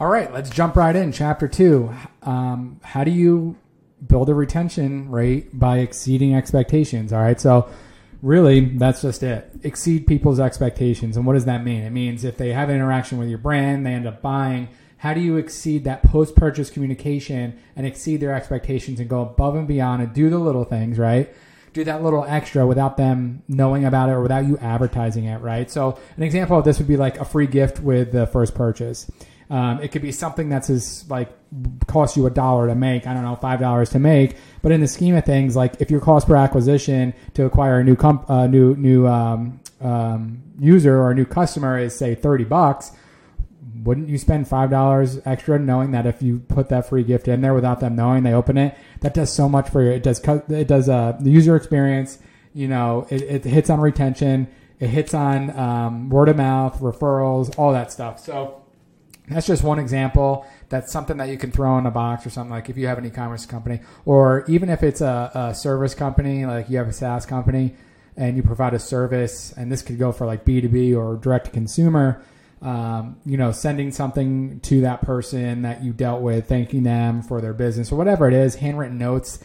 All right, let's jump right in. Chapter two. Um, how do you build a retention rate by exceeding expectations? All right, so really that's just it. Exceed people's expectations. And what does that mean? It means if they have an interaction with your brand, they end up buying. How do you exceed that post purchase communication and exceed their expectations and go above and beyond and do the little things, right? Do that little extra without them knowing about it or without you advertising it, right? So, an example of this would be like a free gift with the first purchase. Um, it could be something that's as like cost you a dollar to make. I don't know, five dollars to make. But in the scheme of things, like if your cost per acquisition to acquire a new comp, uh, new new um, um, user or a new customer is say thirty bucks, wouldn't you spend five dollars extra knowing that if you put that free gift in there without them knowing they open it, that does so much for you. It does it does uh, the user experience. You know, it, it hits on retention. It hits on um, word of mouth, referrals, all that stuff. So that's just one example. That's something that you can throw in a box or something like if you have an e-commerce company, or even if it's a, a service company, like you have a SaaS company and you provide a service, and this could go for like B2B or direct to consumer. Um, you know, sending something to that person that you dealt with, thanking them for their business or whatever it is, handwritten notes,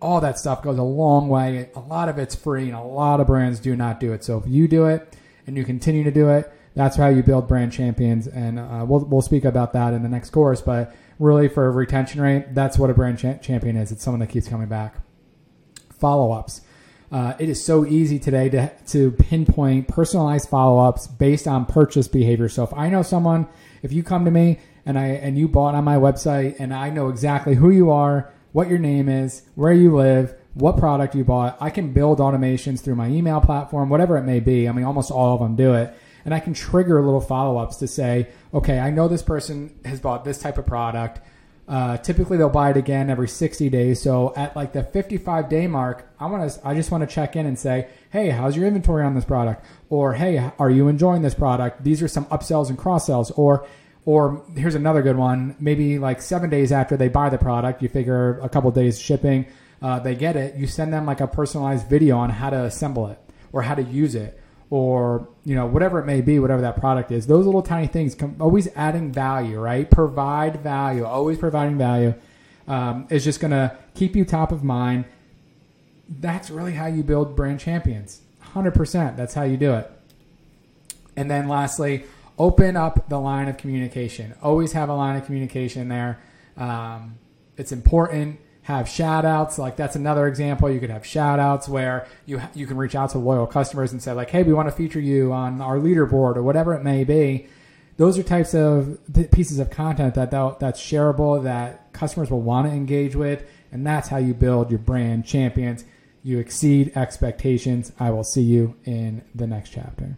all that stuff goes a long way. A lot of it's free, and a lot of brands do not do it. So if you do it and you continue to do it, that's how you build brand champions. And uh, we'll, we'll speak about that in the next course. But really, for retention rate, that's what a brand cha- champion is. It's someone that keeps coming back. Follow ups. Uh, it is so easy today to, to pinpoint personalized follow ups based on purchase behavior. So if I know someone, if you come to me and I and you bought on my website and I know exactly who you are, what your name is, where you live, what product you bought, I can build automations through my email platform, whatever it may be. I mean, almost all of them do it and I can trigger little follow ups to say, okay, I know this person has bought this type of product. Uh, typically, they'll buy it again every 60 days. So at like the 55 day mark, I want to, I just want to check in and say, hey, how's your inventory on this product? Or hey, are you enjoying this product? These are some upsells and cross sells. Or or here's another good one. Maybe like seven days after they buy the product, you figure a couple days shipping, uh, they get it. You send them like a personalized video on how to assemble it or how to use it or you know whatever it may be whatever that product is those little tiny things come always adding value right? Provide value always providing value um, is just going to keep you top of mind. That's really how you build brand champions. 100% that's how you do it. And then lastly open up the line of communication. Always have a line of communication there. Um, it's important have shout outs. Like that's another example. You could have shout outs where you, you can reach out to loyal customers and say like, Hey, we want to feature you on our leaderboard or whatever it may be. Those are types of pieces of content that that's shareable that customers will want to engage with. And that's how you build your brand champions. You exceed expectations. I will see you in the next chapter.